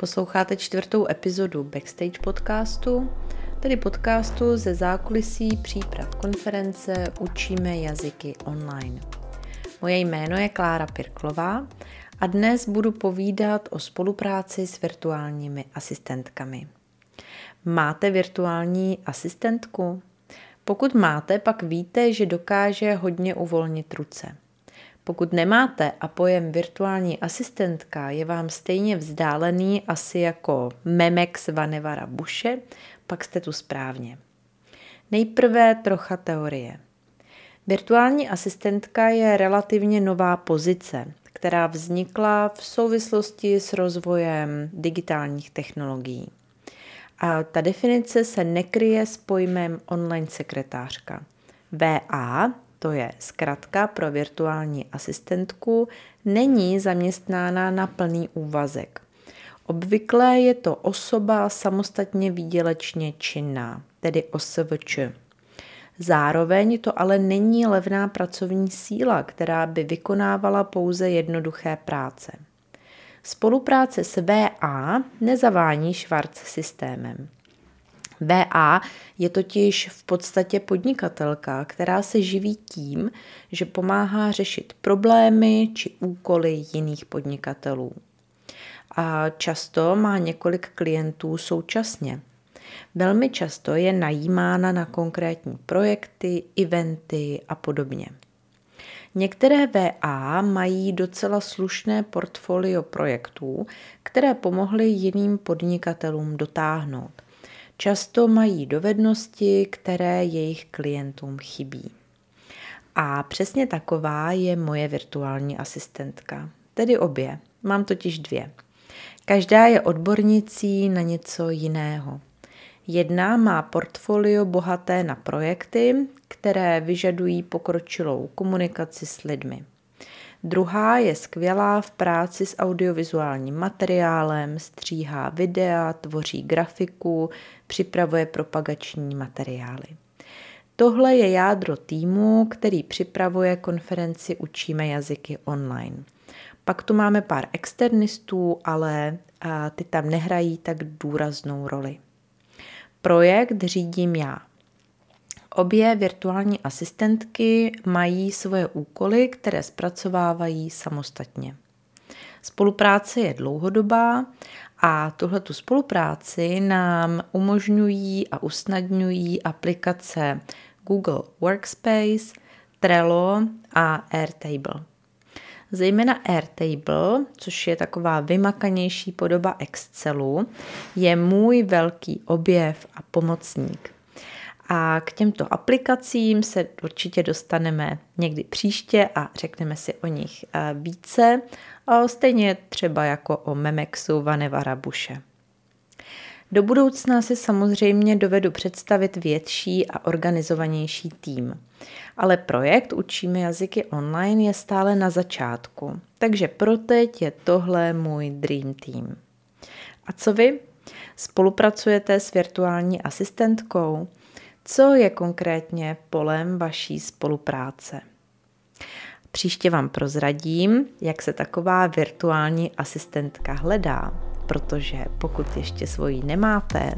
Posloucháte čtvrtou epizodu Backstage podcastu, tedy podcastu ze zákulisí příprav konference Učíme jazyky online. Moje jméno je Klára Pirklová a dnes budu povídat o spolupráci s virtuálními asistentkami. Máte virtuální asistentku? Pokud máte, pak víte, že dokáže hodně uvolnit ruce – pokud nemáte a pojem virtuální asistentka je vám stejně vzdálený asi jako Memex Vanevara Buše, pak jste tu správně. Nejprve trocha teorie. Virtuální asistentka je relativně nová pozice, která vznikla v souvislosti s rozvojem digitálních technologií. A ta definice se nekryje s pojmem online sekretářka. VA to je zkratka pro virtuální asistentku, není zaměstnána na plný úvazek. Obvykle je to osoba samostatně výdělečně činná, tedy OSVČ. Zároveň to ale není levná pracovní síla, která by vykonávala pouze jednoduché práce. Spolupráce s VA nezavání Schwarz systémem. VA je totiž v podstatě podnikatelka, která se živí tím, že pomáhá řešit problémy či úkoly jiných podnikatelů. A často má několik klientů současně. Velmi často je najímána na konkrétní projekty, eventy a podobně. Některé VA mají docela slušné portfolio projektů, které pomohly jiným podnikatelům dotáhnout. Často mají dovednosti, které jejich klientům chybí. A přesně taková je moje virtuální asistentka. Tedy obě. Mám totiž dvě. Každá je odbornicí na něco jiného. Jedna má portfolio bohaté na projekty, které vyžadují pokročilou komunikaci s lidmi. Druhá je skvělá v práci s audiovizuálním materiálem, stříhá videa, tvoří grafiku, připravuje propagační materiály. Tohle je jádro týmu, který připravuje konferenci Učíme jazyky online. Pak tu máme pár externistů, ale ty tam nehrají tak důraznou roli. Projekt řídím já. Obě virtuální asistentky mají svoje úkoly, které zpracovávají samostatně. Spolupráce je dlouhodobá a tuhletu spolupráci nám umožňují a usnadňují aplikace Google Workspace, Trello a Airtable. Zejména Airtable, což je taková vymakanější podoba Excelu, je můj velký objev a pomocník. A k těmto aplikacím se určitě dostaneme někdy příště a řekneme si o nich eh, více, stejně třeba jako o Memexu Vanevara Buše. Do budoucna si samozřejmě dovedu představit větší a organizovanější tým. Ale projekt Učíme jazyky online je stále na začátku, takže pro teď je tohle můj dream team. A co vy? Spolupracujete s virtuální asistentkou? Co je konkrétně polem vaší spolupráce? Příště vám prozradím, jak se taková virtuální asistentka hledá, protože pokud ještě svoji nemáte,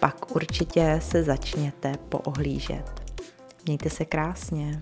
pak určitě se začněte poohlížet. Mějte se krásně.